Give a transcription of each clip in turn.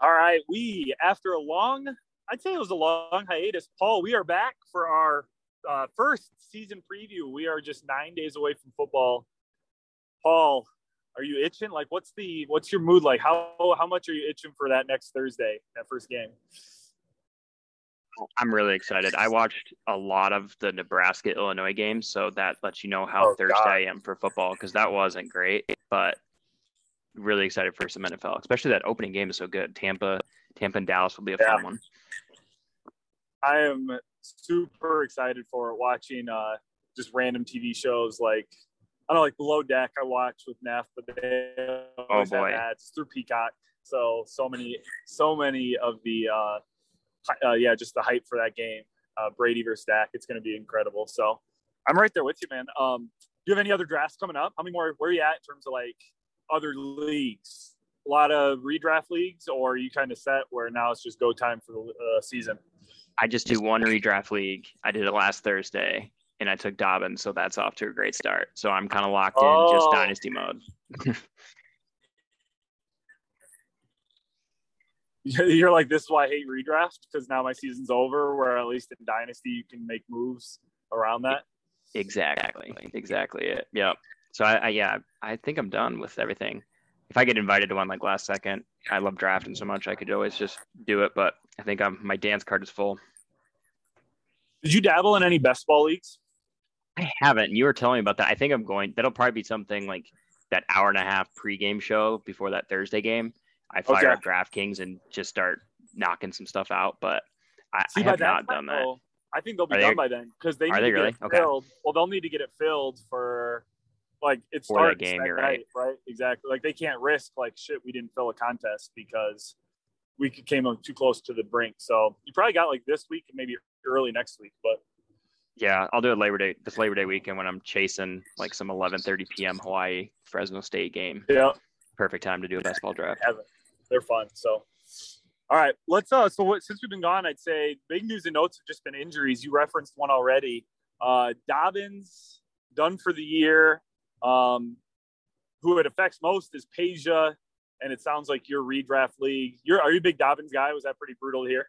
All right, we after a long, I'd say it was a long hiatus. Paul, we are back for our uh, first season preview. We are just nine days away from football. Paul, are you itching? Like, what's the what's your mood like? How how much are you itching for that next Thursday, that first game? I'm really excited. I watched a lot of the Nebraska Illinois games, so that lets you know how oh, thirsty God. I am for football because that wasn't great, but really excited for some NFL, especially that opening game is so good. Tampa, Tampa and Dallas will be a yeah. fun one. I am super excited for watching uh, just random TV shows like I don't know, like Below Deck. I watch with Neff, but they oh boy, ads through Peacock. So so many so many of the uh, uh, yeah, just the hype for that game, uh, Brady versus Dak. It's going to be incredible. So I'm right there with you, man. Um, do you have any other drafts coming up? How many more? Where are you at in terms of like other leagues? A lot of redraft leagues, or are you kind of set where now it's just go time for the uh, season? I just do one redraft league. I did it last Thursday, and I took Dobbins, so that's off to a great start. So I'm kind of locked in oh. just dynasty mode. you're like, this is why I hate redraft because now my season's over. Where at least in Dynasty you can make moves around that. Exactly, exactly it. Yep. So I, I, yeah, I think I'm done with everything. If I get invited to one like last second, I love drafting so much I could always just do it. But I think I'm my dance card is full. Did you dabble in any best ball leagues? I haven't. You were telling me about that. I think I'm going. That'll probably be something like that hour and a half pregame show before that Thursday game. I fire okay. up DraftKings and just start knocking some stuff out. But I, See, I have not done that. I think they'll be are done they, by then because they need they to really? get it filled. Okay. Well, they'll need to get it filled for like it starts game. That you're right. right? Exactly. Like they can't risk like shit. We didn't fill a contest because we came too close to the brink. So you probably got like this week and maybe early next week. But yeah, I'll do it Labor Day this Labor Day weekend when I'm chasing like some 11:30 p.m. Hawaii Fresno State game. Yeah, perfect time to do a best ball draft they're fun. So, all right, let's. Uh, so what, since we've been gone, I'd say big news and notes have just been injuries. You referenced one already. Uh, Dobbins done for the year. Um, who it affects most is Peja, and it sounds like your redraft league. You're are you big Dobbins guy? Was that pretty brutal here?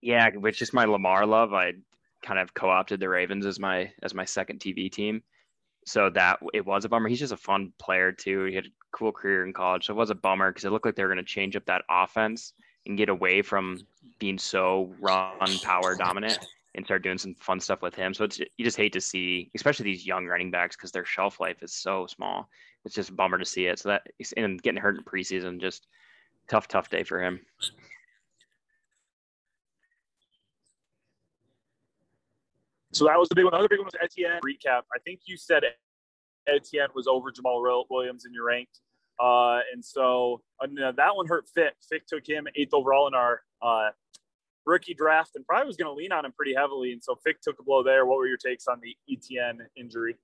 Yeah, with just my Lamar love, I kind of co-opted the Ravens as my as my second TV team so that it was a bummer. He's just a fun player too. He had a cool career in college, so it was a bummer because it looked like they were going to change up that offense and get away from being so run power dominant and start doing some fun stuff with him. So it's you just hate to see, especially these young running backs, because their shelf life is so small. It's just a bummer to see it. So that and getting hurt in preseason, just tough, tough day for him. So that was the big one. The other big one was Etienne recap. I think you said Etienne was over Jamal Williams in your ranked. Uh, and so uh, that one hurt Fick. Fick took him eighth overall in our uh, rookie draft and probably was going to lean on him pretty heavily. And so Fick took a blow there. What were your takes on the Etienne injury?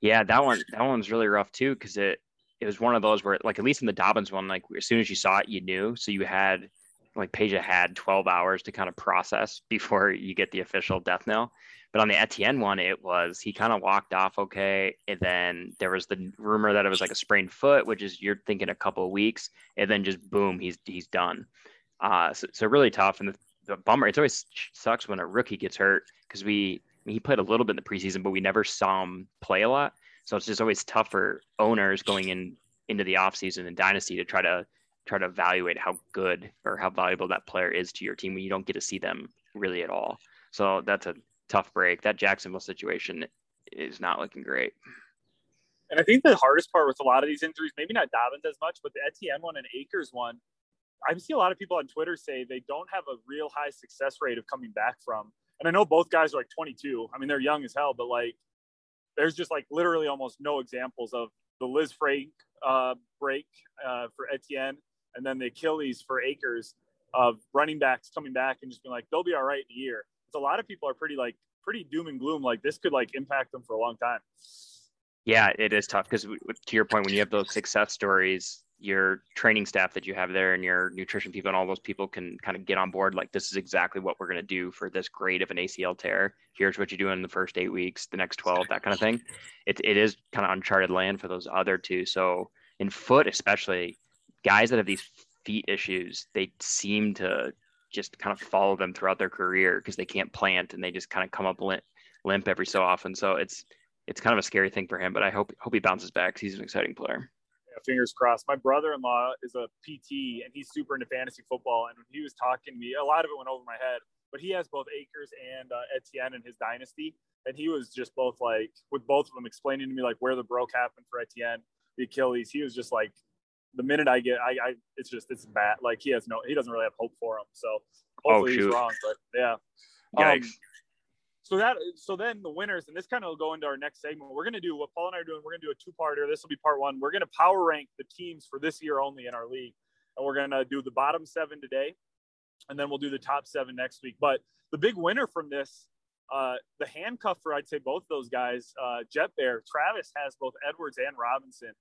Yeah, that one that one's really rough too because it it was one of those where like at least in the Dobbins one, like as soon as you saw it, you knew. So you had like Peja had 12 hours to kind of process before you get the official death knell. But on the Etienne one, it was he kind of walked off okay, and then there was the rumor that it was like a sprained foot, which is you're thinking a couple of weeks, and then just boom, he's he's done. Uh, so, so really tough, and the, the bummer. It's always sucks when a rookie gets hurt because we he played a little bit in the preseason, but we never saw him play a lot. So it's just always tough for owners going in into the offseason and dynasty to try to try to evaluate how good or how valuable that player is to your team when you don't get to see them really at all. So that's a tough break. That Jacksonville situation is not looking great. And I think the hardest part with a lot of these injuries, maybe not Dobbins as much, but the Etienne one and Akers one, I see a lot of people on Twitter say they don't have a real high success rate of coming back from. And I know both guys are like 22. I mean, they're young as hell, but like, there's just like literally almost no examples of the Lisfranc uh, break uh, for Etienne and then the Achilles for Akers of running backs coming back and just being like, they'll be all right in a year So a lot of people are pretty like pretty doom and gloom. Like this could like impact them for a long time. Yeah, it is tough because to your point, when you have those success stories, your training staff that you have there and your nutrition people and all those people can kind of get on board. Like this is exactly what we're going to do for this grade of an ACL tear. Here's what you do in the first eight weeks, the next 12, that kind of thing. It, it is kind of uncharted land for those other two. So in foot, especially guys that have these feet issues, they seem to just kind of follow them throughout their career because they can't plant and they just kind of come up limp, limp every so often. So it's it's kind of a scary thing for him. But I hope hope he bounces back. He's an exciting player. Fingers crossed. My brother-in-law is a PT and he's super into fantasy football. And when he was talking to me, a lot of it went over my head. But he has both Akers and uh, Etienne in his dynasty, and he was just both like with both of them explaining to me like where the broke happened for Etienne, the Achilles. He was just like the minute I get, I, I it's just it's bad. Like he has no, he doesn't really have hope for him. So Oh, hopefully he's shoot. wrong. But yeah. Yikes. Um, so that so then the winners, and this kind of will go into our next segment. We're gonna do what Paul and I are doing. We're gonna do a two-parter. This will be part one. We're gonna power rank the teams for this year only in our league, and we're gonna do the bottom seven today, and then we'll do the top seven next week. But the big winner from this, uh, the handcuff for I'd say both those guys, uh, Jet Bear Travis has both Edwards and Robinson,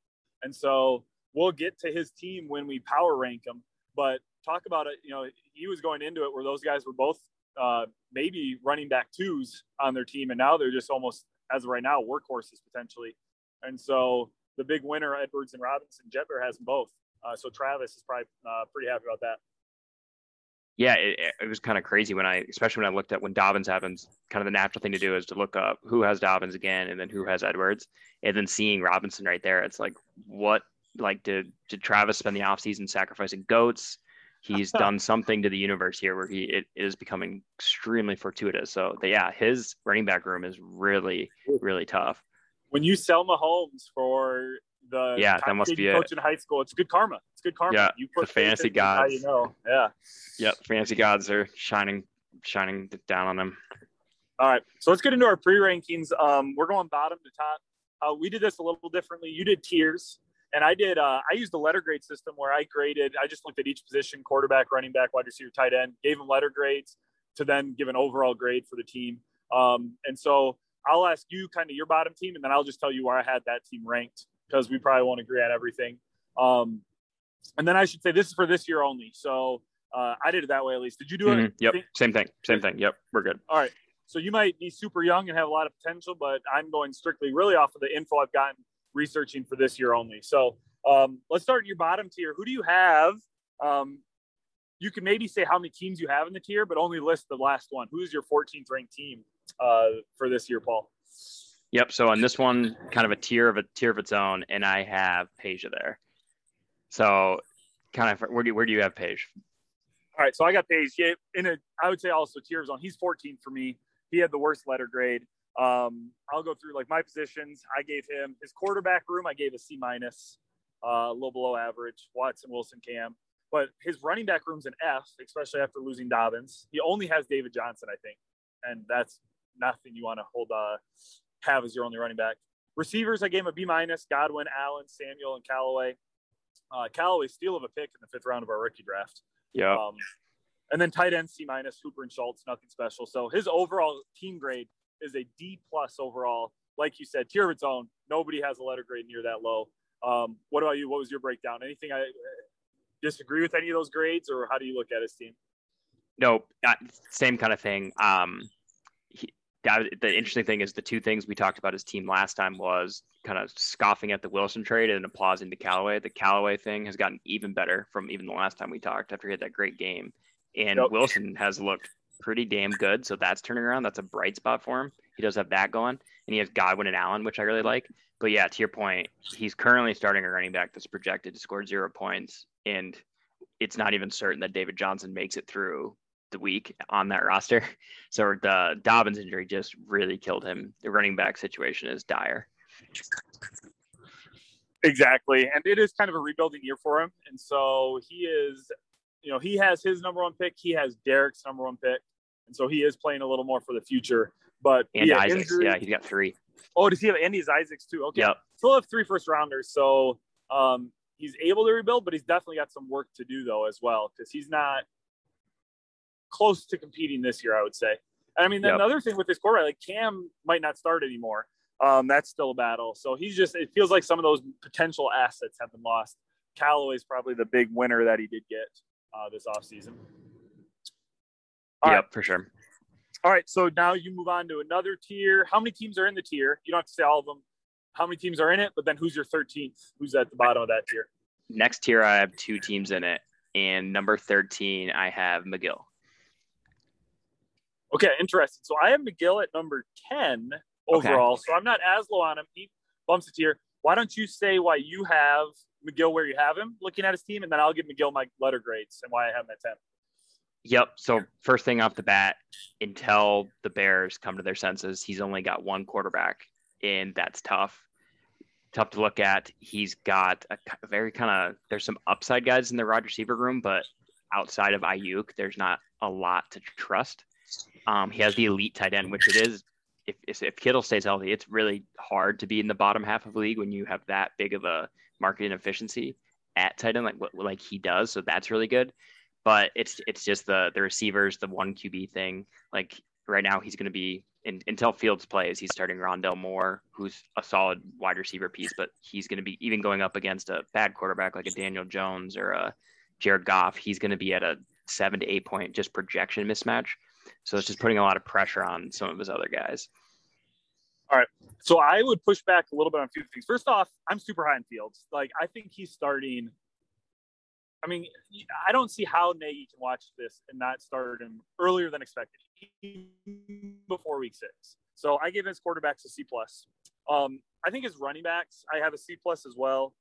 and so we'll get to his team when we power rank them. But talk about it. You know, he was going into it where those guys were both uh, maybe running back twos on their team, and now they're just almost as of right now workhorses potentially. And so the big winner, Edwards and Robinson, Jet Bear has them both. Uh, so Travis is probably uh, pretty happy about that. yeah, it, it was kind of crazy when I, especially when I looked at when Dobbins happens. Kind of the natural thing to do is to look up who has Dobbins again, and then who has Edwards, and then seeing Robinson right there. It's like, what? Like, did did Travis spend the offseason sacrificing goats? He's done something to the universe here where he it is becoming extremely fortuitous. So, the, yeah, his running back room is really, really tough. When you sell Mahomes for the Yeah, that must be you it. coach in high school, it's good karma. It's good karma. Yeah, you put the faith fantasy in how gods. You know, yeah. Yep, fantasy gods are shining, shining down on them. All right, so let's get into our pre-rankings. Um, we're going bottom to top. Uh, we did this a little differently. You did tiers, and I did. Uh, I used the letter grade system where I graded. I just looked at each position: quarterback, running back, wide receiver, tight end. Gave them letter grades to then give an overall grade for the team. Um, and so I'll ask you kind of your bottom team, and then I'll just tell you where I had that team ranked because we probably won't agree on everything. Um, and then I should say this is for this year only. So uh, I did it that way at least. Did you do Mhm. it? Yep, same thing, same thing. Yep, we're good. all right. So you might be super young and have a lot of potential, but I'm going strictly really off of the info I've gotten researching for this year only. So um, let's start in your bottom tier. Who do you have? Um, you can maybe say how many teams you have in the tier, but only list the last one. Who's your 14th ranked team uh, for this year, Paul? Yep. So on this one, kind of a tier of a tier of its own, and I have Peja there. So kind of where do you, where do you have Page? All right, so I got Page. Yeah, in a, I would say also tier zone. He's 14th for me. He had the worst letter grade. Um, I'll go through like my positions. I gave him his quarterback room. I gave a C minus, uh, a little below average. Watson, Wilson, Cam, but his running back room's an F, especially after losing Dobbins. He only has David Johnson, I think, and that's nothing you want to hold uh, have as your only running back. Receivers, I gave him a B minus. Godwin, Allen, Samuel, and Callaway. Uh, Callaway steal of a pick in the fifth round of our rookie draft. Yeah. Um, and then tight end C minus, Hooper and Schultz, nothing special. So his overall team grade is a D plus overall. Like you said, tier of its own. Nobody has a letter grade near that low. Um, what about you? What was your breakdown? Anything I uh, disagree with any of those grades, or how do you look at his team? no, uh, same kind of thing. Um, he, that, the interesting thing is the two things we talked about his team last time was kind of scoffing at the Wilson trade and applauding to Callaway. The Callaway thing has gotten even better from even the last time we talked after he had that great game. And. Wilson has looked pretty damn good. So that's turning around. That's a bright spot for him. He does have that going. And he has Godwin and Allen, which I really like. But yeah, to your point, he's currently starting a running back that's projected to score zero points. And it's not even certain that David Johnson makes it through the week on that roster. So the Dobbins injury just really killed him. The running back situation is dire. Exactly, and it is kind of a rebuilding year for him, and so he is, you know, he has his number one pick. He has Derek's number one pick, and so he is playing a little more for the future. But And yeah, Isaacs, injury- yeah, he's got three. Oh, does he have Andy's Isaacs too? Okay. Yep. Still have three first rounders. So um, he's able to rebuild, but he's definitely got some work to do though as well because he's not close to competing this year. I would say. And I mean, Yep. another thing with this quarterback, like Cam might not start anymore. Um, that's still a battle. So he's just. It feels like some of those potential assets have been lost. Callaway's probably the big winner that he did get uh, this offseason. All yep, right. for sure. All right, so now you move on to another tier. How many teams are in the tier? You don't have to say all of them. How many teams are in it? But then who's your 13th? Who's at the bottom of that tier? Next tier, I have two teams in it. and number 13, I have McGill. Okay, interesting. So I have McGill at number 10 overall. Okay. So I'm not as low on him. He bumps it here. Why don't you say why you have McGill where you have him looking at his team, and then I'll give McGill my letter grades and why I have him at 10. Yep. So first thing off the bat, until the Bears come to their senses, he's only got one quarterback, and that's tough. Tough to look at. He's got a very kind of there's some upside guys in the wide receiver room, but outside of Aiyuk, there's not a lot to trust. Um, he has the elite tight end, which it is. If, if Kittle stays healthy, it's really hard to be in the bottom half of the league when you have that big of a market efficiency at tight end, like like he does. So that's really good but it's it's just the the receivers, the one QB thing. Like right now, he's going to be in, until Fields plays. He's starting Rondale Moore, who's a solid wide receiver piece, but he's going to be even going up against a bad quarterback like a Daniel Jones or a Jared Goff. He's going to be at a seven to eight point just projection mismatch. So it's just putting a lot of pressure on some of his other guys. All right. So I would push back a little bit on a few things. First off, I'm super high in Fields. Like I think he's starting I mean, I don't see how Nagy can watch this and not start him earlier than expected, before week six. So I give his quarterbacks a C plus. Um, I think his running backs, I have a C plus as well.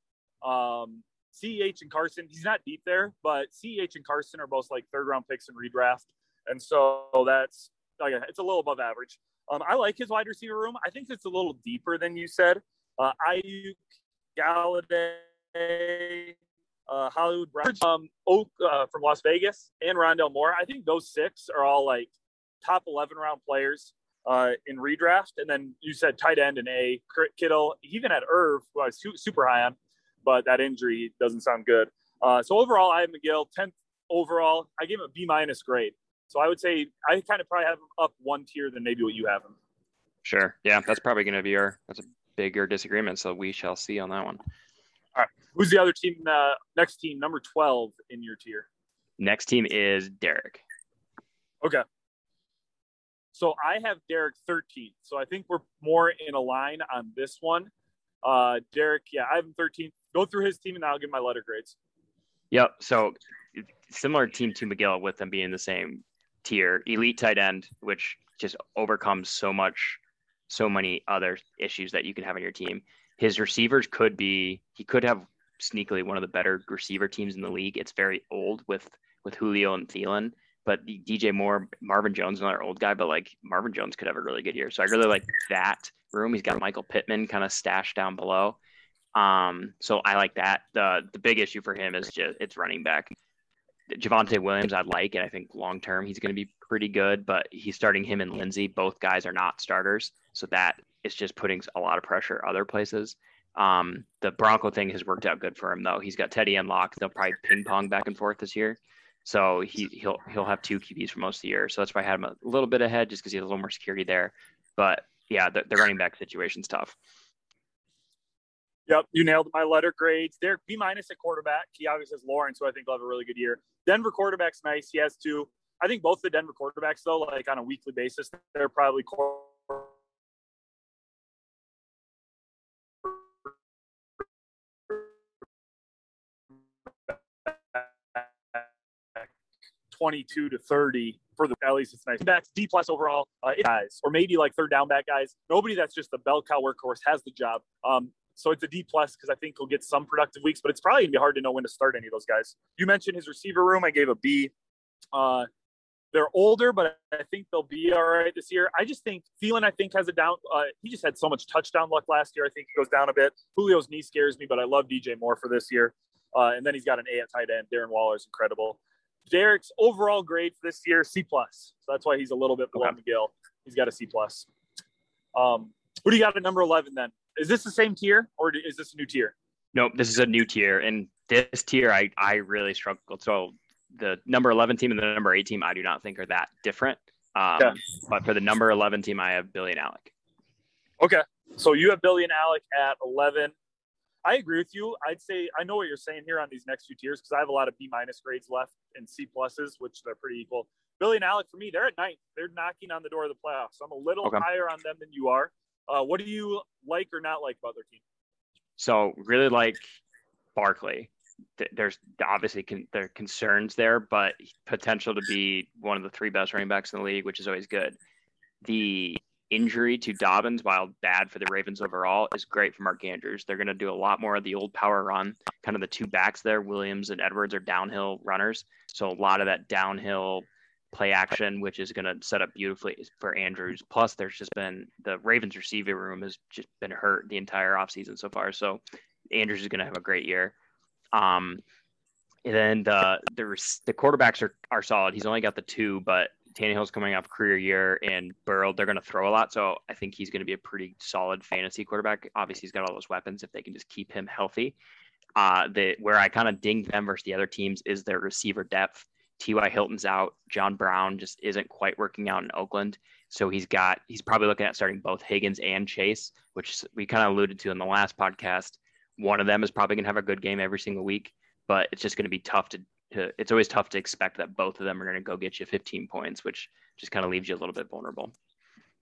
Um, CEH and Carson, he's not deep there, but CEH and Carson are both like third round picks in redraft, and so that's like it's a little above average. Um, I like his wide receiver room. I think it's a little deeper than you said. Uh, Aiyuk, Golladay, uh, Hollywood Brown, um, Oak uh, from Las Vegas, and Rondale Moore. I think those six are all like top 11 round players uh, in redraft. And then you said tight end and A, Kittle, even at Irv, who I was super high on, but that injury doesn't sound good. Uh, so overall, I have McGill 10th overall. I gave him a B minus grade. So I would say I kind of probably have him up one tier than maybe what you have him. Sure. Yeah, that's probably going to be our that's a bigger disagreement. So we shall see on that one. All right. Who's the other team? Uh, next team, number twelve in your tier. Next team is Derek. Okay. So I have Derek 13th. So I think we're more in a line on this one. Uh, Derek, yeah, I have him 13th. Go through his team and I'll give my letter grades. Yep. So similar team to McGill with them being the same tier. Elite tight end, which just overcomes so much, so many other issues that you can have on your team his receivers could be he could have sneakily one of the better receiver teams in the league. It's very old with with Julio and Thielen, but DJ Moore, Marvin Jones, another old guy, but like Marvin Jones could have a really good year. So I really like that room. He's got Michael Pittman kind of stashed down below. Um, so I like that. The the big issue for him is just it's running back. Javonte Williams, I'd like, and I think long term he's going to be pretty good. But he's starting him and Lindsay. Both guys are not starters, so that is just putting a lot of pressure other places. Um, the Bronco thing has worked out good for him though. He's got Teddy and Lock. They'll probably ping pong back and forth this year. So he he'll he'll have two QBs for most of the year. So that's why I had him a little bit ahead just because he has a little more security there. But yeah, the, the running back situation's tough. Yep, you nailed my letter grades. Derek B minus at quarterback. He obviously has Lawrence, who I think will have a really good year. Denver quarterback's nice. He has two. I think both the Denver quarterbacks, though, like on a weekly basis, they're probably 22 to 30 for the at least it's nice. Backs D plus overall uh, guys, or maybe like third down back guys. Nobody that's just the bell cow workhorse has the job. Um, so it's a D plus because I think he'll get some productive weeks, but it's probably gonna be hard to know when to start any of those guys. You mentioned his receiver room. I gave a B. Uh, they're older, but I think they'll be all right this year. I just think Thielen, I think, has a down. Uh, he just had so much touchdown luck last year. I think he goes down a bit. Julio's knee scares me, but I love DJ Moore for this year. Uh, and then he's got an A at tight end. Darren Waller's incredible. Derek's overall grade for this year C plus. So that's why he's a little bit below okay. McGill. He's got a C plus. Um, who do you got at number eleven then? Is this the same tier or is this a new tier? Nope, this is a new tier, and this tier I I really struggled. So the number eleven team and the number eight team I do not think are that different. Um. But for the number eleven team, I have Billy and Alec. Okay, so you have Billy and Alec at eleven. I agree with you. I'd say I know what you're saying here on these next two tiers because I have a lot of B minus grades left and C pluses, which they're pretty equal. Billy and Alec, for me, they're at ninth. They're knocking on the door of the playoffs. So I'm a little okay. higher on them than you are. Uh, what do you like or not like about their team? So really like Barkley. there's obviously con- there are concerns there, but potential to be one of the three best running backs in the league, which is always good. The injury to Dobbins, while bad for the Ravens overall, is great for Mark Andrews. They're going to do a lot more of the old power run. Kind of the two backs there, Williams and Edwards, are downhill runners. So a lot of that downhill play action, which is going to set up beautifully for Andrews. Plus, there's just been the Ravens receiving room has just been hurt the entire offseason so far. So Andrews is going to have a great year. Um, and then the the the quarterbacks are are solid. He's only got the two, but Tannehill's coming off career year, and Burrow they're going to throw a lot. So I think he's going to be a pretty solid fantasy quarterback. Obviously, he's got all those weapons if they can just keep him healthy. Uh, the where I kind of dinged them versus the other teams is their receiver depth. T.Y. Hilton's out. John Brown just isn't quite working out in Oakland. So he's got he's probably looking at starting both Higgins and Chase, which we kind of alluded to in the last podcast. One of them is probably going to have a good game every single week, but it's just going to be tough to, to it's always tough to expect that both of them are going to go get you 15 points, which just kind of leaves you a little bit vulnerable.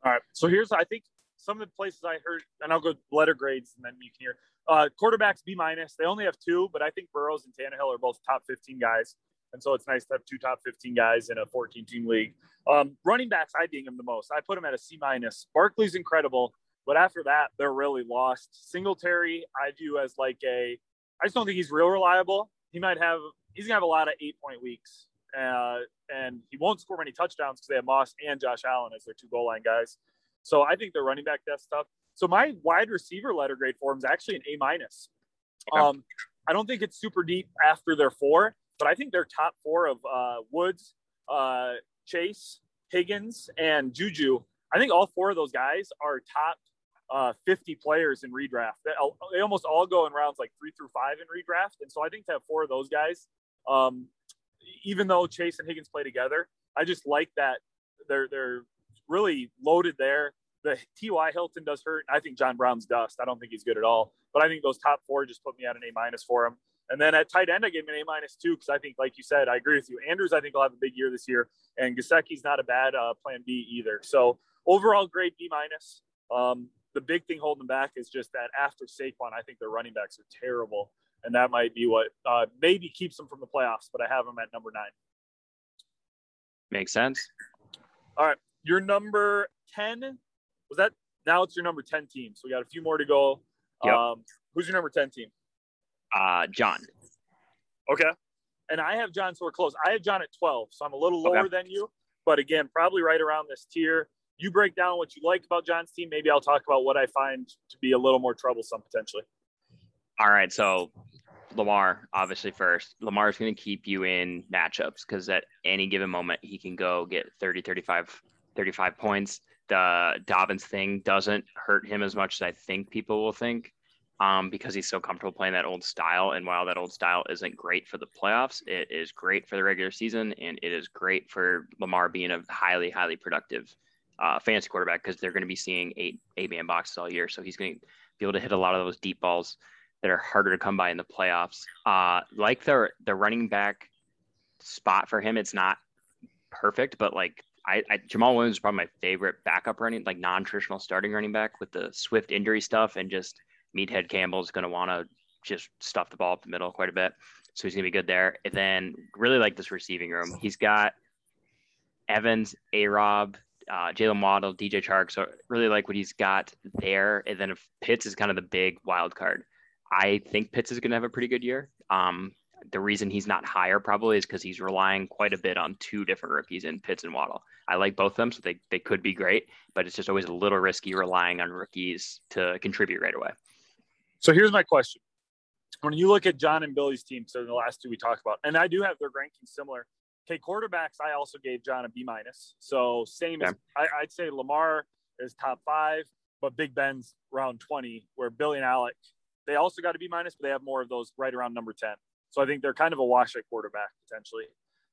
All right. So here's I think some of the places I heard, and I'll go letter grades, and then you can hear uh, quarterbacks B minus. They only have two, but I think Burrows and Tannehill are both top 15 guys. And so it's nice to have two top 15 guys in a 14 team league. Um, running backs, I ding them the most. I put them at a C minus. Barkley's incredible, but after that, they're really lost. Singletary, I view as like a, I just don't think he's real reliable. He might have, he's gonna have a lot of eight point weeks, uh, and he won't score many touchdowns because they have Moss and Josh Allen as their two goal line guys. So I think the running back depth stuff. So my wide receiver letter grade for him is actually an A minus. Um, I don't think it's super deep after their four, but I think their top four of uh, Woods, uh, Chase, Higgins, and Juju. I think all four of those guys are top uh, 50 players in redraft. They, they, almost all go in rounds like three through five in redraft. And so I think to have four of those guys, um, even though Chase and Higgins play together, I just like that they're they're really loaded there. The T.Y. Hilton does hurt. I think John Brown's dust. I don't think he's good at all. But I think those top four just put me at an A minus for him. And then at tight end, I gave him an A minus two because I think, like you said, I agree with you. Andrews, I think will have a big year this year, and Gesicki's not a bad uh, plan B either. So overall, grade B minus. Um, the big thing holding them back is just that after Saquon, I think their running backs are terrible, and that might be what uh, maybe keeps them from the playoffs. But I have them at number nine. Makes sense. All right, your number ten was that? Now it's your number ten team. So we got a few more to go. Yep. Um, who's your number ten team? Uh, John. Okay. And I have John, so we're close. I have John at 12, so I'm a little lower okay. than you, but again, probably right around this tier. You break down what you like about John's team. Maybe I'll talk about what I find to be a little more troublesome potentially. All right. So Lamar, obviously, first. Lamar is going to keep you in matchups because at any given moment, he can go get 30, 35, 35 points. The Dobbins thing doesn't hurt him as much as I think people will think um, because he's so comfortable playing that old style. And while that old style isn't great for the playoffs, it is great for the regular season, and it is great for Lamar being a highly, highly productive uh, fantasy quarterback because they're going to be seeing eight eight man boxes all year. So he's going to be able to hit a lot of those deep balls that are harder to come by in the playoffs. Uh, like the the running back spot for him, it's not perfect, but like I, I, Jamaal Williams is probably my favorite backup running, like non-traditional starting running back with the Swift injury stuff and just Meathead Campbell's going to want to just stuff the ball up the middle quite a bit. So he's going to be good there. And then really like this receiving room. He's got Evans, A Rob, uh, Jaylen Waddle, DJ Chark. So really like what he's got there. And then if Pitts is kind of the big wild card. I think Pitts is going to have a pretty good year. Um, the reason he's not higher probably is because he's relying quite a bit on two different rookies in Pitts and Waddle. I like both of them, so they, they could be great, but it's just always a little risky relying on rookies to contribute right away. So here's my question. When you look at John and Billy's team, so the last two we talked about, and I do have their rankings similar. Okay, quarterbacks, I also gave John a B minus. So same as I, I'd say Lamar is top five, but Big Ben's around 20, where Billy and Alec, they also got a B minus, but they have more of those right around number 10. So I think they're kind of a wash at quarterback potentially.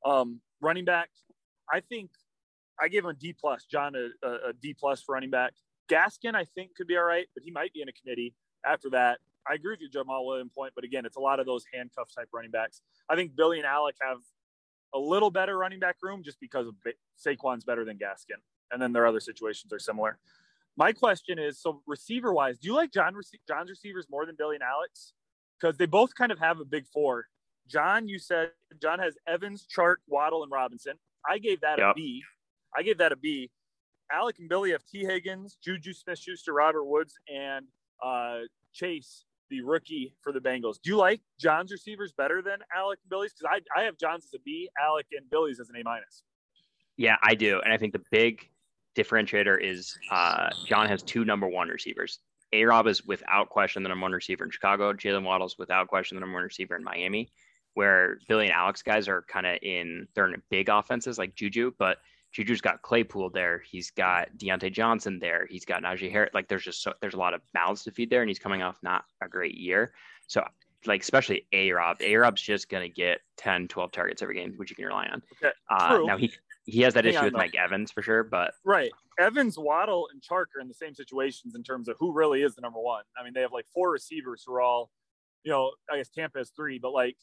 Um, running back, I think I gave him a D plus. John a D plus for running back. Gaskin, I think could be all right, but he might be in a committee after that, I agree with you, Jamaal Williams point, but again, it's a lot of those handcuff type running backs. I think Billy and Alec have a little better running back room just because of Saquon's better than Gaskin, and then their other situations are similar. My question is, so receiver wise, do you like John John's receivers more than Billy and Alex? Because they both kind of have a big four. John, you said John has Evans, Chark, Waddle, and Robinson. I gave that Yep. a B. I gave that a B. Alec and Billy have T. Higgins, Juju Smith Schuster, Robert Woods, and uh, Chase, the rookie for the Bengals. Do you like John's receivers better than Alec and Billy's? Because I, I have John's as a B, Alec and Billy's as an A minus. Yeah, I do. And I think the big differentiator is uh, John has two number one receivers. A Rob is without question the number one receiver in Chicago. Jaylen Waddle's without question the number one receiver in Miami, where Billy and Alex guys are kind of in, they're in big offenses like Juju, but Juju's got Claypool there. He's got Diontae Johnson there. He's got Najee Harris. Like there's just so, there's a lot of mouths to feed there, and he's coming off not a great year. So like especially A Rob, A Rob's just gonna get 10, 12 targets every game, which you can rely on. Okay, Uh, now he he has that Hang issue with though. Mike Evans for sure, but Right. Evans, Waddle, and Chark are in the same situations in terms of who really is the number one. I mean, they have like four receivers who are all, you know, I guess Tampa has three, but like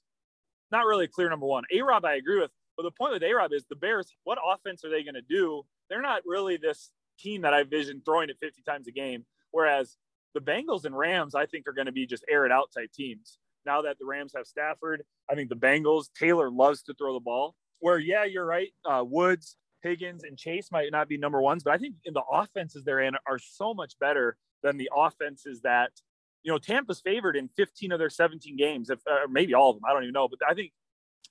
not really a clear number one. A Rob, I agree with. But the point with A Rob is the Bears, what offense are they going to do? They're not really this team that I vision throwing it 50 times a game. Whereas the Bengals and Rams, I think, are going to be just air it out type teams. Now that the Rams have Stafford, I think the Bengals, Taylor loves to throw the ball. Where, yeah, you're right. Uh, Woods, Higgins, and Chase might not be number ones, but I think in the offenses they're in are so much better than the offenses that, you know, Tampa's favored in 15 of their 17 games, if uh, maybe all of them. I don't even know. But I think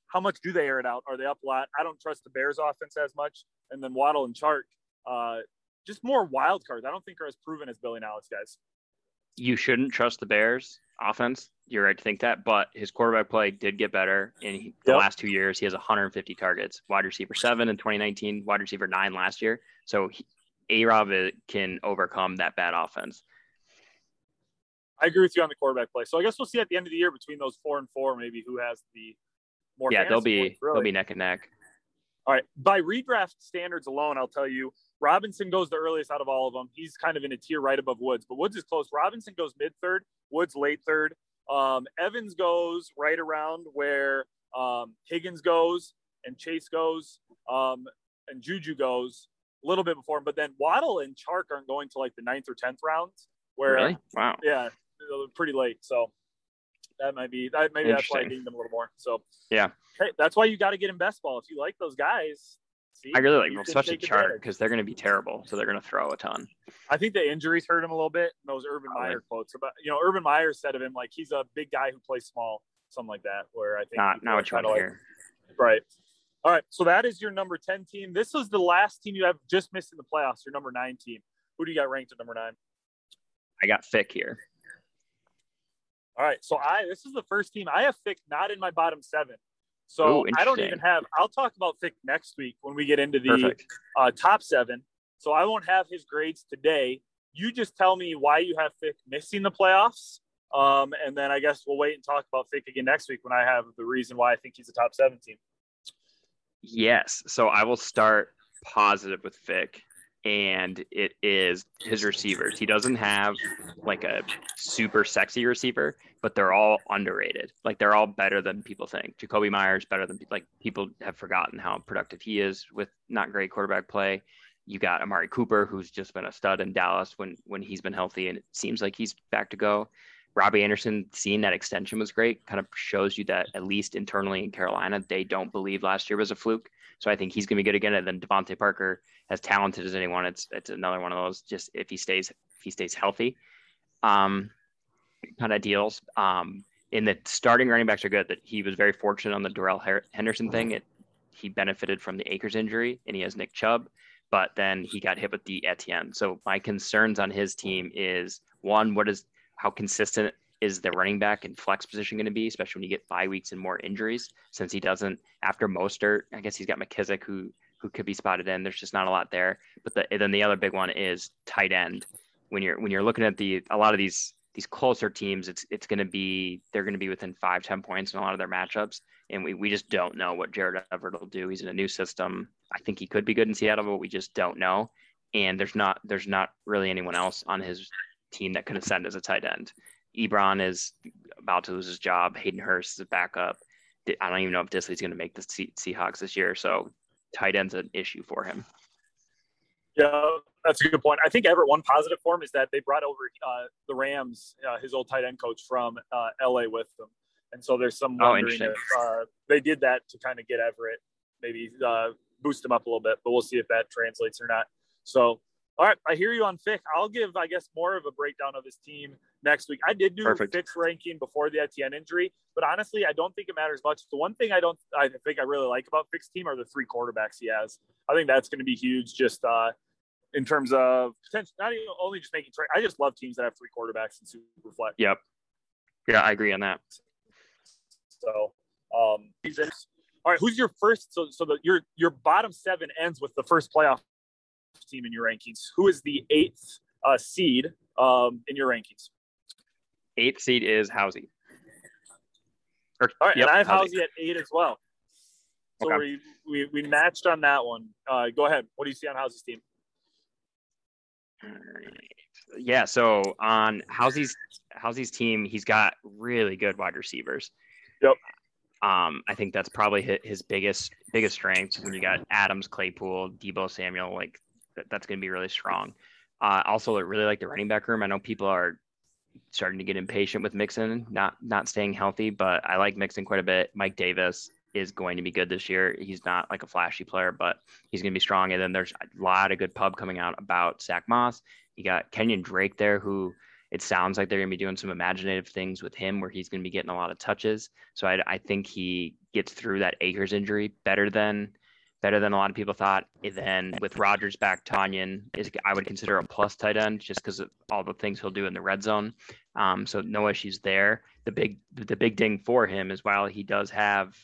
how much do they air it out? Are they up a lot? I don't trust the Bears offense as much. And then Waddle and Chark, uh, just more wild cards. I don't think are as proven as Billy and Alex guys. you shouldn't trust the Bears offense. You're right to think that, but his quarterback play did get better in he- the Yep. last two years. He has 150 targets, wide receiver seven in 2019, wide receiver nine last year. So A Rob can overcome that bad offense. I agree with you on the quarterback play. So I guess we'll see at the end of the year between those four and four, maybe who has the more. yeah, they'll be points, really. they'll be neck and neck. All right. By redraft standards alone, I'll tell you, Robinson goes the earliest out of all of them. He's kind of in a tier right above Woods, but Woods is close. Robinson goes mid third, Woods late third. Um, Evans goes right around where um, Higgins goes and Chase goes um, and Juju goes a little bit before him. But then Waddle and Chark aren't going to like the ninth or 10th rounds where, Really? Wow. yeah, pretty late. So that might be that maybe that's why I dinged them a little more. So Yeah. hey, that's why you got to get in best ball. If you like those guys, see, I really like them, especially Chark because they're going to be terrible. So they're going to throw a ton. I think the injuries hurt him a little bit. Those Urban Probably. Meyer quotes about you know Urban Meyer said of him like he's a big guy who plays small, something like that. Where I think Not not what you want to like- Right. All right. So that is your number 10 team. This was the last team you have just missed in the playoffs, your number nine team. Who do you got ranked at number nine? I got Fick here. All right. So I this is the first team I have Fick not in my bottom seven. So Ooh, I don't even have I'll talk about Fick next week when we get into the uh, top seven. So I won't have his grades today. You just tell me why you have Fick missing the playoffs. Um, and then I guess we'll wait and talk about Fick again next week when I have the reason why I think he's a top seven team. Yes. So I will start positive with Fick, and it is his receivers. He doesn't have like a super sexy receiver, but they're all underrated. Like they're all better than people think. Jakobi Meyers better than like people have forgotten how productive he is with not great quarterback play. You got Amari Cooper, who's just been a stud in Dallas when when he's been healthy, and it seems like he's back to go. Robbie Anderson seeing that extension was great. Kind of shows you that at least internally in Carolina, they don't believe last year was a fluke. So I think he's going to be good again. And then DeVante Parker, as talented as anyone, it's it's another one of those. Just if he stays if he stays healthy, um, kind of deals. Um, in the starting running backs are good. That he was very fortunate on the Darrell Henderson thing. It he benefited from the Akers injury, and he has Nick Chubb. But then he got hit with the Etienne. So my concerns on his team is one, what is how consistent is the running back and flex position going to be, especially when you get five weeks and more injuries? Since he doesn't after Mostert, I guess he's got McKissic who who could be spotted in. There's just not a lot there. But the, then the other big one is tight end. When you're when you're looking at the a lot of these these closer teams, it's it's going to be they're going to be within five ten points in a lot of their matchups, and we we just don't know what Gerald Everett will do. He's in a new system. I think he could be good in Seattle, but we just don't know. And there's not there's not really anyone else on his team that could ascend as a tight end. Ebron is about to lose his job. Hayden Hurst is a backup. I don't even know if Dissly's going to make the Seahawks this year. So tight end's an issue for him. Yeah, that's a good point. I think Everett one positive for him is that they brought over uh, the Rams, uh, his old tight end coach from uh, LA with them. and so there's some Oh, wondering interesting. if uh, they did that to kind of get Everett, maybe uh, boost him up a little bit. But we'll see if that translates or not. So, all right, I hear you on Fick. I'll give, I guess, more of a breakdown of his team next week. I did do Perfect. Fick's ranking before the Etienne injury, but honestly, I don't think it matters much. The one thing I don't, I think I really like about Fick's team are the three quarterbacks he has. I think that's going to be huge. Just uh, in terms of potential, not even only just making trade. I just love teams that have three quarterbacks in super flex. Yep. Yeah, I agree on that. So, um. All right, who's your first? So, so the, your your bottom seven ends with the first playoff team in your rankings. Who is the eighth uh, seed um, in your rankings? Eighth seed is Housey. Or, All right, yep, and I have. Housey at eight as well. So Okay. we, we we matched on that one. Uh, go ahead. What do you see on Housey's team? Yeah, so on Housey's Housey's team, he's got really good wide receivers. Yep. Um, I think that's probably his, his biggest biggest strength when you got Adams, Claypool, Deebo Samuel. Like that, that's going to be really strong. Uh, also, I really like the running back room. I know people are starting to get impatient with Mixon not not staying healthy, but I like Mixon quite a bit. Mike Davis is going to be good this year. He's not like a flashy player, but he's going to be strong. And then there's a lot of good pub coming out about Zack Moss. You got Kenyan Drake there, who it sounds like they're going to be doing some imaginative things with him where he's going to be getting a lot of touches. So I, I think he gets through that Akers injury better than better than a lot of people thought. And then with Rodgers back, Tonyan is I would consider a plus tight end just because of all the things he'll do in the red zone. Um, so no issues there. The big the big ding for him is while he does have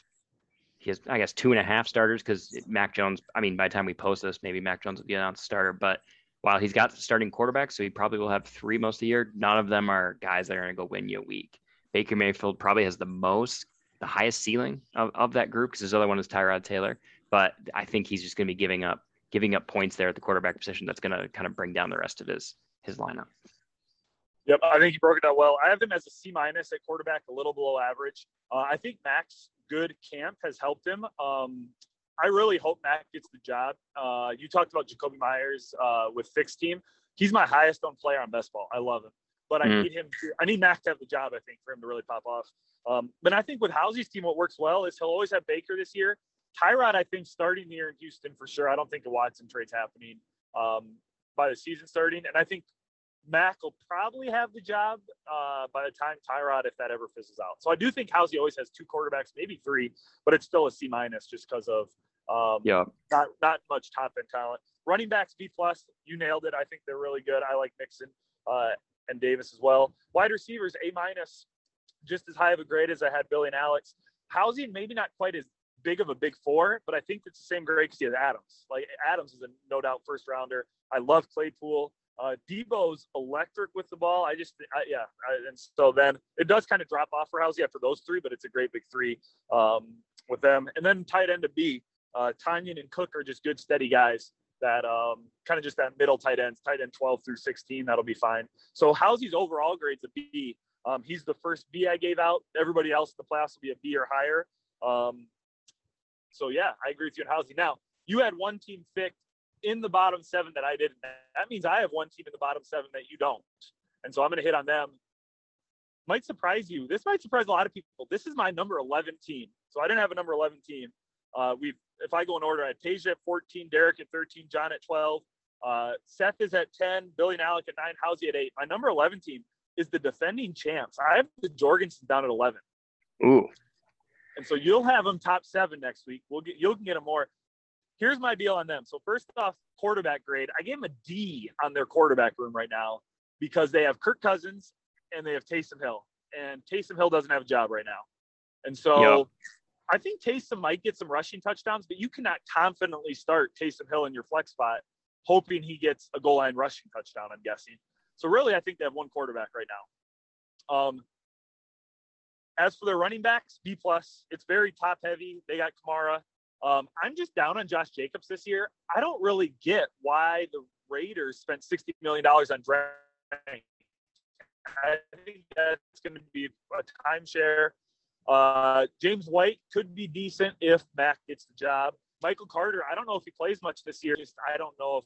he has I guess two and a half starters because Mac Jones. I mean, by the time we post this, maybe Mac Jones will be announced starter. But while he's got starting quarterbacks, so he probably will have three most of the year. None of them are guys that are going to go win you a week. Baker Mayfield probably has the most, the highest ceiling of, of that group because his other one is Tyrod Taylor. But I think he's just going to be giving up giving up points there at the quarterback position. That's going to kind of bring down the rest of his his lineup. Yep, I think you broke it down well. I have him as a C minus at quarterback, a little below average. Uh, I think Max good camp has helped him. Um, I really hope Mac gets the job. Uh, you talked about Jakobi Meyers uh, with Fick's team. He's my highest owned player on best ball. I love him, but I Mhm. need him. To, I need Mac to have the job. I think for him to really pop off. Um, but I think with Housey's team, what works well is he'll always have Baker this year. Tyrod, I think, starting here in Houston for sure. I don't think the Watson trade's happening um, by the season starting, and I think Mac will probably have the job uh, by the time Tyrod, if that ever fizzles out. So I do think Housey always has two quarterbacks, maybe three, but it's still a C minus just because of um, Yeah. not not much top end talent. Running backs B plus, you nailed it. I think they're really good. I like Mixon uh, and Davis as well. Wide receivers A minus, just as high of a grade as I had Billy and Alex. Housing maybe not quite as big of a big four, but I think it's the same he has Adams. Like Adams is a no doubt first rounder. I love Claypool. Uh, Deebo's electric with the ball. I just, I, yeah. I, and so then it does kind of drop off for Housey after those three, but it's a great big three um, with them. And then tight end to B, uh, Tonyan and Cook are just good, steady guys that um, kind of just that middle tight ends, tight end 12 through 16. That'll be fine. So Housey's overall grade's a B. Um, he's the first B I gave out. Everybody else in the class will be a B or higher. Um, so yeah, I agree with you on Housey. Now you had one team picked in the bottom seven that I didn't. That means I have one team in the bottom seven that you don't. And so I'm going to hit on them. Might surprise you. This might surprise a lot of people. This is my number 11 team. So I didn't have a number 11 team. Uh, we've, if I go in order, I had Tasia at 14, Derek at 13, John at 12, uh, Seth is at 10, Billy and Alec at nine, Housey at eight. My number 11 team is the defending champs. I have the Jorgensen down at 11. Ooh. And so you'll have them top seven next week. We'll get you'll get them more. Here's my deal on them. So first off, quarterback grade. I gave them a D on their quarterback room right now because they have Kirk Cousins and they have Taysom Hill, and Taysom Hill doesn't have a job right now. And so Yep. I think Taysom might get some rushing touchdowns, but you cannot confidently start Taysom Hill in your flex spot, hoping he gets a goal line rushing touchdown. I'm guessing. So really, I think they have one quarterback right now. Um, as for their running backs, B plus. It's very top heavy. They got Kamara. Um, I'm just down on Josh Jacobs this year. I don't really get why the Raiders spent $60 million on drafting. I think that's going to be a timeshare. Uh, James White could be decent if Mac gets the job. Michael Carter, I don't know if he plays much this year. Just I don't know if,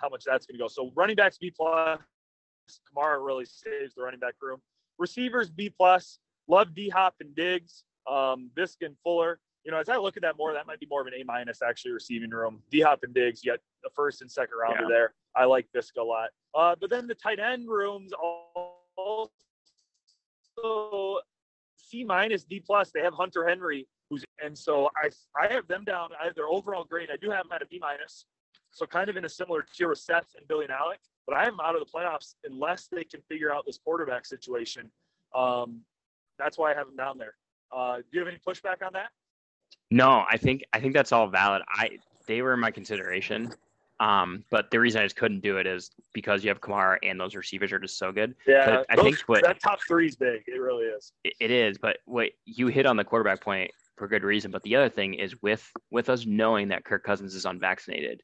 how much that's going to go. So running backs B plus. Kamara really saves the running back room. Receivers B plus. Love D Hop and Diggs, um, Viska and Fuller. You know, as I look at that more, that might be more of an A minus actually receiving room. D Hop and Diggs, yet the first and second rounder yeah. there. I like Viska a lot. Uh, but then the tight end rooms also C minus D plus. They have Hunter Henry, who's and so I I have them down. I have their overall grade. I do have them at a B minus. So kind of in a similar tier with Seth and Billy and Alec, but I have them out of the playoffs unless they can figure out this quarterback situation. Um, that's why I have them down there. Uh, do you have any pushback on that? No, I think I think that's all valid. I they were in my consideration. Um, but the reason I just couldn't do it is because you have Kamara and those receivers are just so good. Yeah, I those, think what that top three is big. It really is. It, it is, but what you hit on the quarterback point for good reason. But the other thing is with with us knowing that Kirk Cousins is unvaccinated,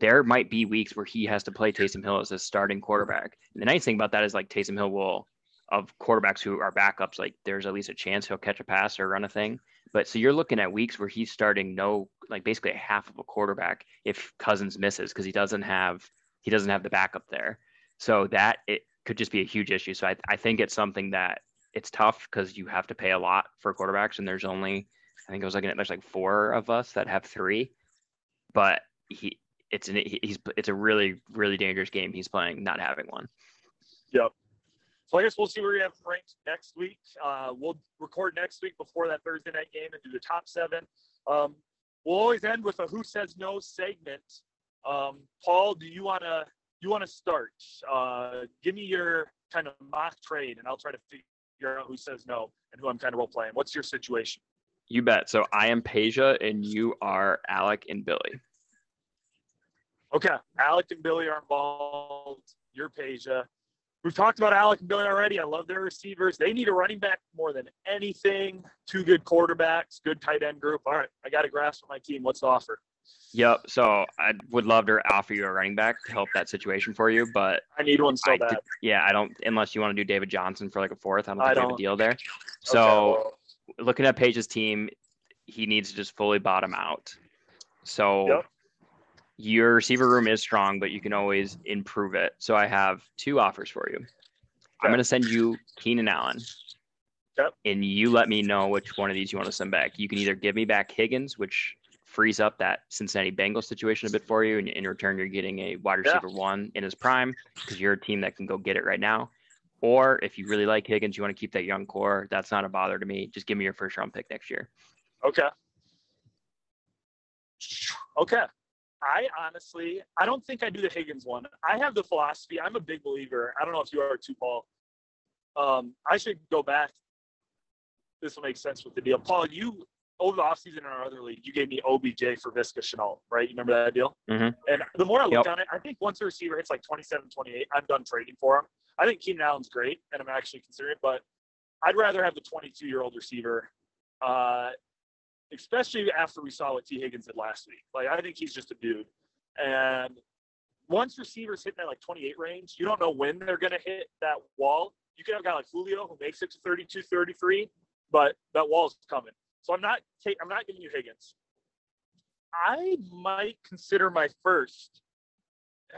there might be weeks where he has to play Taysom Hill as a starting quarterback. And the nice thing about that is like Taysom Hill will of quarterbacks who are backups, like there's at least a chance he'll catch a pass or run a thing. But so you're looking at weeks where he's starting no, like basically a half of a quarterback if Cousins misses because he doesn't have he doesn't have the backup there. So that it could just be a huge issue. So I, I think it's something that it's tough because you have to pay a lot for quarterbacks, and there's only I think I was looking at there's like four of us that have three, but he it's an he's it's a really really dangerous game he's playing not having one. Yep. So I guess we'll see where we have ranked next week. Uh, we'll record next week before that Thursday night game and do the top seven. Um, we'll always end with a "Who Says No" segment. Um, Paul, do you want to you want to start? Uh, give me your kind of mock trade, and I'll try to figure out who says no and who I'm kind of role playing. What's your situation? You bet. So I am Peja, and you are Alec and Billy. Okay, Alec and Billy are involved. You're Peja. We've talked about Alec and Billy already. I love their receivers. They need a running back more than anything. Two good quarterbacks, good tight end group. All right, I got a grasp of my team. What's the offer? Yep. So I would love to offer you a running back to help that situation for you, but I need one so I bad. yeah, I don't unless you want to do David Johnson for like a fourth. I don't think I don't. have a deal there. So okay, well. looking at Peja's team, he needs to just fully bottom out. So yep your receiver room is strong, but you can always improve it. So I have two offers for you. I'm going to send you Keenan Allen. Yep. And you let me know which one of these you want to send back. You can either give me back Higgins, which frees up that Cincinnati Bengals situation a bit for you. And in return, you're getting a wide receiver yeah. one in his prime because you're a team that can go get it right now. Or if you really like Higgins, you want to keep that young core, that's not a bother to me. Just give me your first round pick next year. Okay. Okay. I honestly, I don't think I do the Higgins one. I have the philosophy. I'm a big believer. I don't know if you are too, Paul. Um, I should go back. This will make sense with the deal. Paul, you over the offseason in our other league, you gave me OBJ for Viska Shenault, right? You remember that deal? Mm-hmm. And the more I look yep. on it, I think once a receiver hits like 27, 28, I'm done trading for him. I think Keenan Allen's great, and I'm actually considering, but I'd rather have the 22 year old receiver. Uh, especially after we saw what T. Higgins did last week. Like, I think he's just a dude. And once receivers hit that like 28 range, you don't know when they're going to hit that wall. You can have a guy like Julio who makes it to 32, 33, but that wall's coming. So I'm not take, I'm not giving you Higgins. I might consider my first.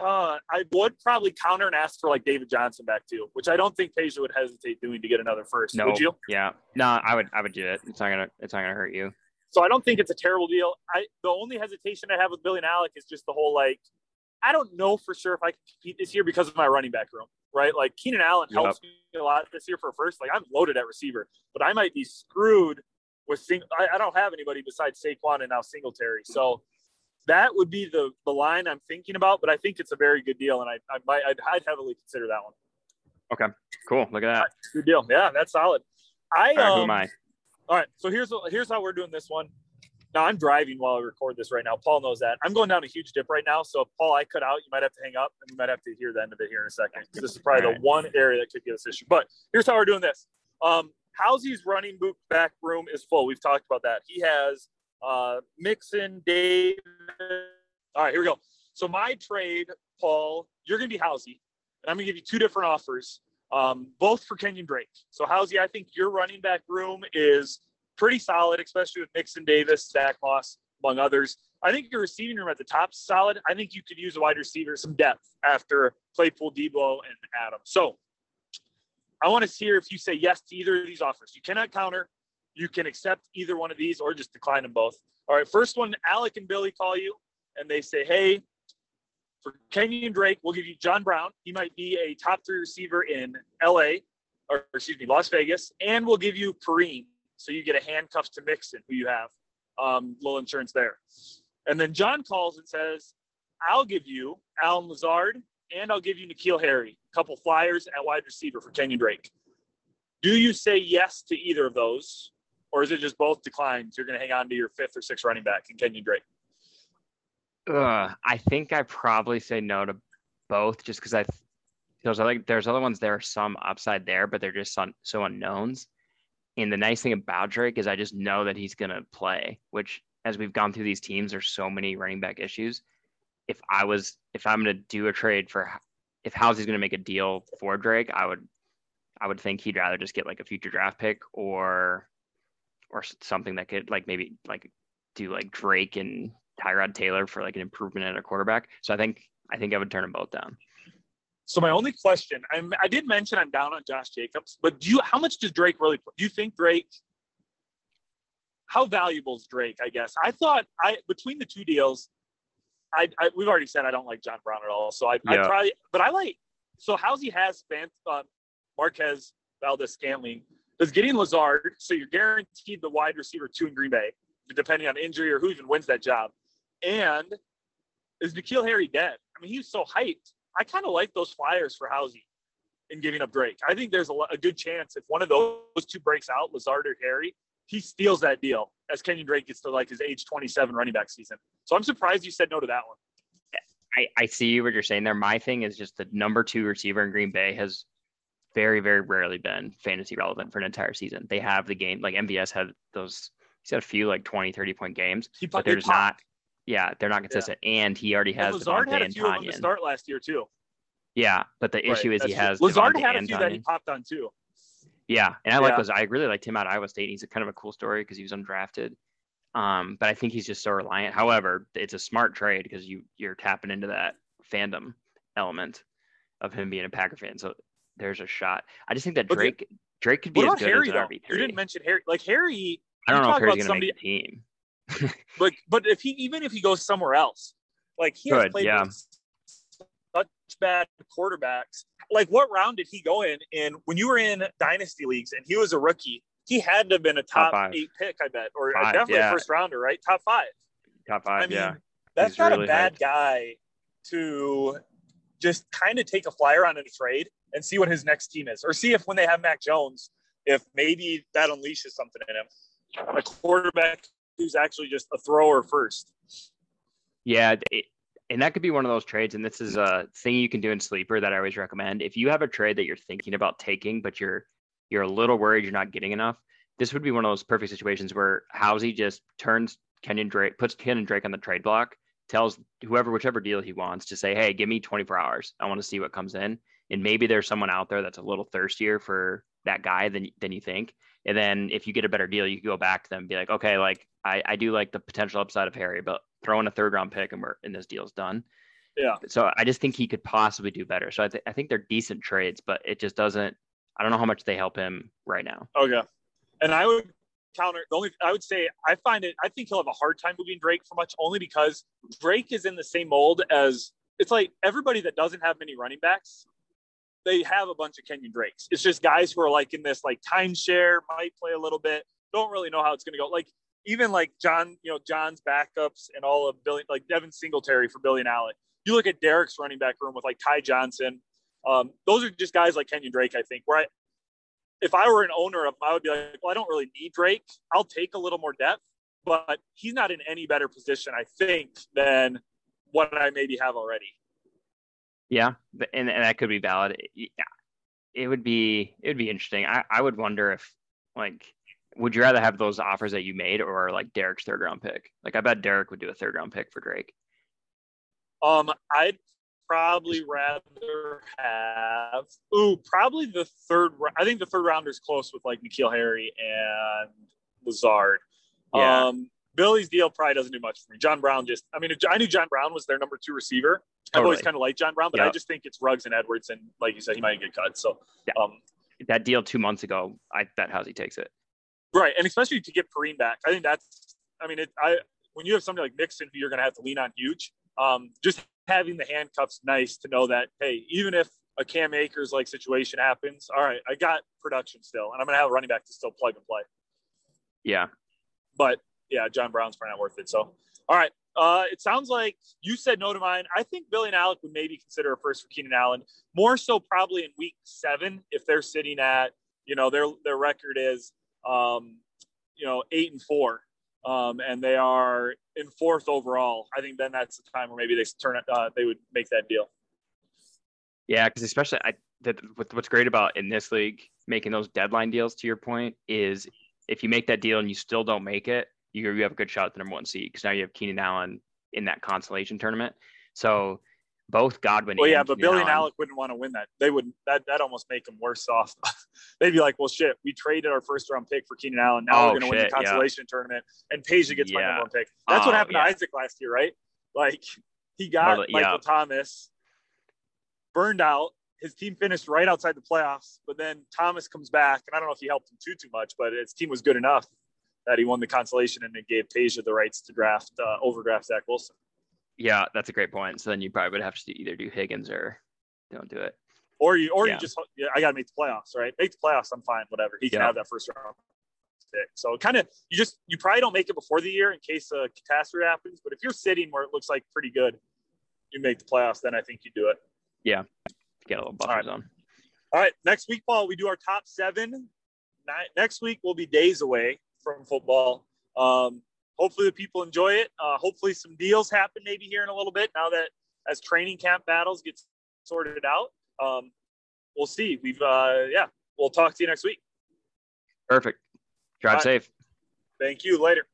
Uh, I would probably counter and ask for like David Johnson back too, which I don't think Peja would hesitate doing to get another first. No, would you? Yeah, no, I would. I would do it. It's not gonna. It's not gonna hurt you. So I don't think it's a terrible deal. I the only hesitation I have with Billy and Alec is just the whole like I don't know for sure if I can compete this year because of my running back room, right? Like Keenan Allen yep. helps me a lot this year for first. Like I'm loaded at receiver, but I might be screwed with sing. I, I don't have anybody besides Saquon and now Singletary. So that would be the the line I'm thinking about. But I think it's a very good deal, and I I might I'd, I'd heavily consider that one. Okay, cool. Look at that. Good deal. Yeah, that's solid. I right, um, who am I? All right. So here's here's how we're doing this one. Now I'm driving while I record this right now. Paul knows that. I'm going down a huge dip right now. So if Paul, I cut out, you might have to hang up and we might have to hear the end of it here in a second. This is probably right. the one area that could give us issue. But here's how we're doing this. Um, Housey's running back room is full. We've talked about that. He has uh, Mixon, Dave. All right, here we go. So my trade, Paul, you're going to be Housey, and I'm going to give you two different offers um, both for Kenyan Drake. So, Housey, I think your running back room is pretty solid, especially with Mixon Davis, Zack Moss, among others. I think your receiving room at the top is solid. I think you could use a wide receiver, some depth after Claypool, Deebo, and Adam. So, I want to hear if you say yes to either of these offers. You cannot counter. You can accept either one of these or just decline them both. All right, first one, Alec and Billy call you and they say, hey, for Kenyan Drake, we'll give you John Brown. He might be a top three receiver in LA, or excuse me, Las Vegas, and we'll give you Perine. So you get a handcuffs to Mixon, who you have. Um, little insurance there. And then John calls and says, I'll give you Allen Lazard and I'll give you N'Keal Harry, a couple flyers at wide receiver for Kenyan Drake. Do you say yes to either of those? Or is it just both declines? You're going to hang on to your fifth or sixth running back in Kenyan Drake? Uh, I think I probably say no to both just because I there's other there's other ones there are some upside there, but they're just so, so unknowns. And the nice thing about Drake is I just know that he's gonna play, which as we've gone through these teams, there's so many running back issues. If I was if I'm gonna do a trade for if Housey's gonna make a deal for Drake, I would I would think he'd rather just get like a future draft pick or or something that could like maybe like do like Drake and Tyrod Taylor for like an improvement at a quarterback. So I think I think I would turn them both down. So my only question, I'm, I did mention I'm down on Josh Jacobs, but do you? How much does Drake really? Do you think Drake? How valuable is Drake? I guess I thought I between the two deals, I, I we've already said I don't like John Brown at all. So I, yeah. I probably, but I like. So Housey has Van, uh, Marquez Valdes-Scantling. Does Gideon Lazard? So you're guaranteed the wide receiver two in Green Bay, depending on injury or who even wins that job. And is N'Keal Harry dead? I mean, he was so hyped. I kind of like those flyers for Housy in giving up Drake. I think there's a, a, good chance if one of those two breaks out, Lazard or Harry, he steals that deal as Kenyan Drake gets to like his age 27 running back season. So I'm surprised you said no to that one. I, I see what you're saying there. My thing is just the number two receiver in Green Bay has very, very rarely been fantasy relevant for an entire season. They have the game, like MVS had those, he's had a few like 20, 30 point games, he, but there's not yeah, they're not consistent, yeah. and he already has. And Lazard had a few of them to start last year too. Yeah, but the issue right. is he has Lazard Davante had a few Tonyan. that he popped on too. Yeah, and I yeah. like Lazard. I really liked him at Iowa State. He's a kind of a cool story because he was undrafted. Um, but I think he's just so reliant. However, it's a smart trade because you you're tapping into that fandom element of him being a Packer fan. So there's a shot. I just think that Drake Drake could be as good Harry, as an RB3. You didn't mention Harry. Like Harry, I don't know if Harry's going to make the team. but but if he even if he goes somewhere else, like he has Good, played yeah. such bad quarterbacks. Like what round did he go in? And when you were in dynasty leagues and he was a rookie, he had to have been a top, top eight pick, I bet, or five, definitely yeah. a first rounder, right? Top five. Top five. I mean, yeah. That's He's not really a bad hyped. guy to just kind of take a flyer on in a trade and see what his next team is, or see if when they have Mac Jones, if maybe that unleashes something in him. A quarterback who's actually just a thrower first. Yeah, it, and that could be one of those trades. And this is a thing you can do in sleeper that I always recommend. If you have a trade that you're thinking about taking, but you're you're a little worried you're not getting enough, this would be one of those perfect situations where Housy just turns Kenyan Drake, puts Kenyan Drake on the trade block, tells whoever whichever deal he wants to say, hey, give me 24 hours. I want to see what comes in. And maybe there's someone out there that's a little thirstier for that guy than than you think. And then if you get a better deal, you can go back to them and be like, okay, like I, I do like the potential upside of Harry, but throw in a third round pick and we're and this deal's done. Yeah. So I just think he could possibly do better. So I, th- I think they're decent trades, but it just doesn't. I don't know how much they help him right now. Okay. And I would counter the only I would say I find it I think he'll have a hard time moving Drake for much only because Drake is in the same mold as it's like everybody that doesn't have many running backs they have a bunch of Kenyan Drakes. It's just guys who are like in this like timeshare, might play a little bit, don't really know how it's going to go. Like even like John, you know, John's backups and all of Billy, like Devin Singletary for Billy and Alec. You look at Derek's running back room with like Ty Johnson. Um, those are just guys like Kenyan Drake, I think, where I, if I were an owner of I would be like, well, I don't really need Drake. I'll take a little more depth, but he's not in any better position, I think, than what I maybe have already. Yeah, and, and that could be valid. Yeah, it would be it would be interesting. I, I would wonder if like would you rather have those offers that you made or like Derek's third round pick? Like I bet Derek would do a third round pick for Drake. Um, I'd probably rather have ooh, probably the third. I think the third rounder is close with like N'Keal Harry and Lazard. Yeah. Um, Billy's deal probably doesn't do much for me. John Brown just, I mean, I knew John Brown was their number two receiver. I've always kind of liked John Brown, but yep. I just think it's Ruggs and Edwards, and like you said, he might get cut. So, yeah. um, that deal two months ago, I bet Housey takes it. Right, and especially to get Perine back, I think that's. I mean, it. I when you have somebody like Mixon who you're going to have to lean on huge, um, just having the handcuffs nice to know that hey, even if a Cam Akers like situation happens, all right, I got production still, and I'm going to have a running back to still plug and play. Yeah, but yeah, John Brown's probably not worth it. So, all right, uh, it sounds like you said no to mine. I think Billy and Alec would maybe consider a first for Keenan Allen, more so probably in week seven if they're sitting at you know their their record is um, you know eight and four um, and they are in fourth overall. I think then that's the time where maybe they turn. Uh, they would make that deal. Yeah, because especially I, that, what's great about in this league making those deadline deals. To your point, is if you make that deal and you still don't make it, you you have a good shot at the number one seed because now you have Keenan Allen in that consolation tournament. So both Godwin. Well, yeah, but Billy and Alec wouldn't want to win that. They would that that almost make them worse off. They'd be like, well, shit, we traded our first round pick for Keenan Allen. Now oh, we're going to win the consolation yeah. tournament, and Peja gets yeah. my number one pick. That's oh, what happened yeah. to Isaac last year, right? Like he got Michael Thomas, burned out. His team finished right outside the playoffs, but then Thomas comes back, and I don't know if he helped him too too much, but his team was good enough that he won the consolation, and it gave Peja the rights to draft uh, overdraft Zach Wilson. Yeah, that's a great point. So then you probably would have to either do Higgins or don't do it. Or you, or yeah. you just, yeah, I got to make the playoffs, right? Make the playoffs, I'm fine, whatever. He can yeah. have that first round pick. So kind of, you just, you probably don't make it before the year in case a catastrophe happens. But if you're sitting where it looks like pretty good, you make the playoffs, then I think you do it. Yeah, get a little buffer All right. zone. All right, next week, Paul, we do our top seven. Next week will be days away from football. Um, hopefully the people enjoy it. Uh, hopefully some deals happen maybe here in a little bit now that as training camp battles get sorted out. Um, we'll see. We've uh, yeah, we'll talk to you next week. Perfect. Drive safe. Thank you. Later.